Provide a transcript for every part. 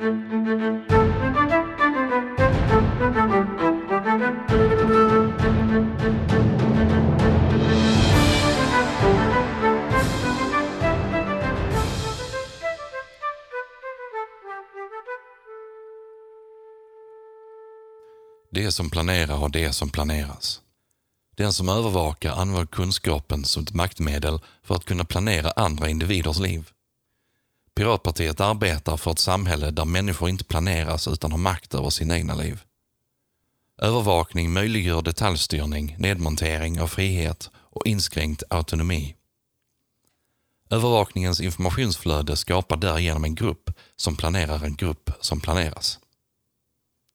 Det som planerar har det som planeras. Den som övervakar använder kunskapen som ett maktmedel för att kunna planera andra individers liv. Piratpartiet arbetar för ett samhälle där människor inte planeras utan har makt över sina egna liv. Övervakning möjliggör detaljstyrning, nedmontering av frihet och inskränkt autonomi. Övervakningens informationsflöde skapar därigenom en grupp som planerar en grupp som planeras.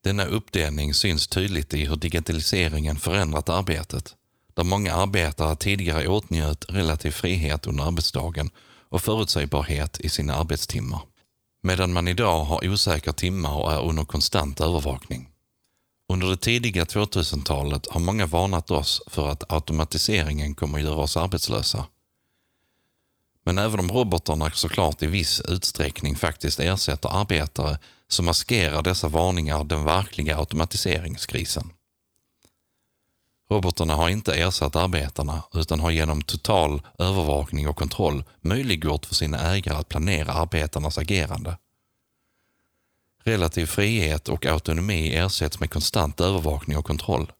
Denna uppdelning syns tydligt i hur digitaliseringen förändrat arbetet, där många arbetare tidigare åtnjöt relativ frihet under arbetsdagen och förutsägbarhet i sina arbetstimmar, medan man idag har osäkra timmar och är under konstant övervakning. Under det tidiga 2000-talet har många varnat oss för att automatiseringen kommer att göra oss arbetslösa. Men även om robotarna såklart i viss utsträckning faktiskt ersätter arbetare så maskerar dessa varningar den verkliga automatiseringskrisen. Robotarna har inte ersatt arbetarna utan har genom total övervakning och kontroll möjliggjort för sina ägare att planera arbetarnas agerande. Relativ frihet och autonomi ersätts med konstant övervakning och kontroll.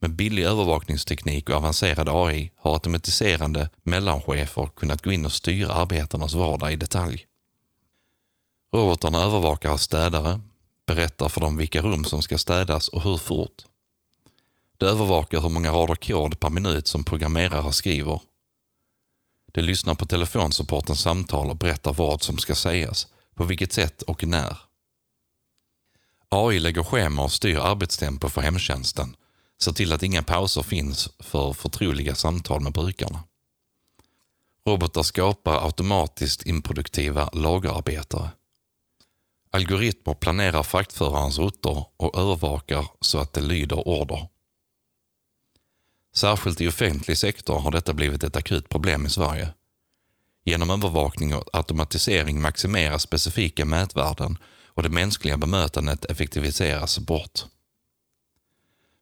Med billig övervakningsteknik och avancerad AI har automatiserande mellanchefer kunnat gå in och styra arbetarnas vardag i detalj. Robotarna övervakar städare, berättar för dem vilka rum som ska städas och hur fort. De övervakar hur många rader kod per minut som programmerare skriver. De lyssnar på telefonsupportens samtal och berättar vad som ska sägas, på vilket sätt och när. AI lägger schema och styr arbetstempo för hemtjänsten, ser till att inga pauser finns för förtroliga samtal med brukarna. Robotar skapar automatiskt improduktiva lagerarbetare. Algoritmer planerar fraktförarens rutter och övervakar så att det lyder order. Särskilt i offentlig sektor har detta blivit ett akut problem i Sverige. Genom övervakning och automatisering maximeras specifika mätvärden och det mänskliga bemötandet effektiviseras bort.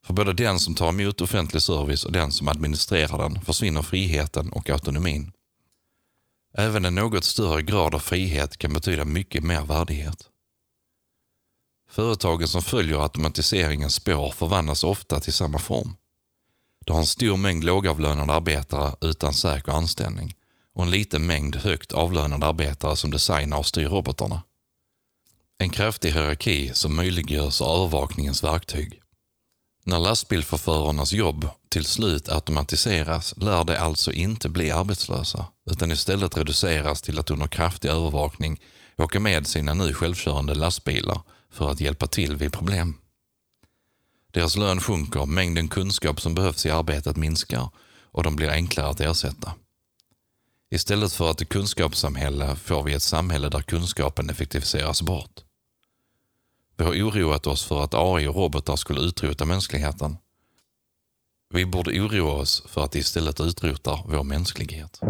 För både den som tar emot offentlig service och den som administrerar den försvinner friheten och autonomin. Även en något större grad av frihet kan betyda mycket mer värdighet. Företagen som följer automatiseringens spår förvandlas ofta till samma form. De har en stor mängd lågavlönade arbetare utan säker anställning och en liten mängd högt avlönade arbetare som designar och styr robotarna. En kraftig hierarki som möjliggörs av övervakningens verktyg. När lastbilschaufförernas jobb till slut automatiseras lär de alltså inte bli arbetslösa utan istället reduceras till att under kraftig övervakning åka med sina nu självkörande lastbilar för att hjälpa till vid problem. Deras lön sjunker, mängden kunskap som behövs i arbetet minskar och de blir enklare att ersätta. Istället för ett kunskapssamhälle får vi ett samhälle där kunskapen effektiviseras bort. Vi har oroat oss för att AI och robotar skulle utrota mänskligheten. Vi borde oroa oss för att de istället utrotar vår mänsklighet.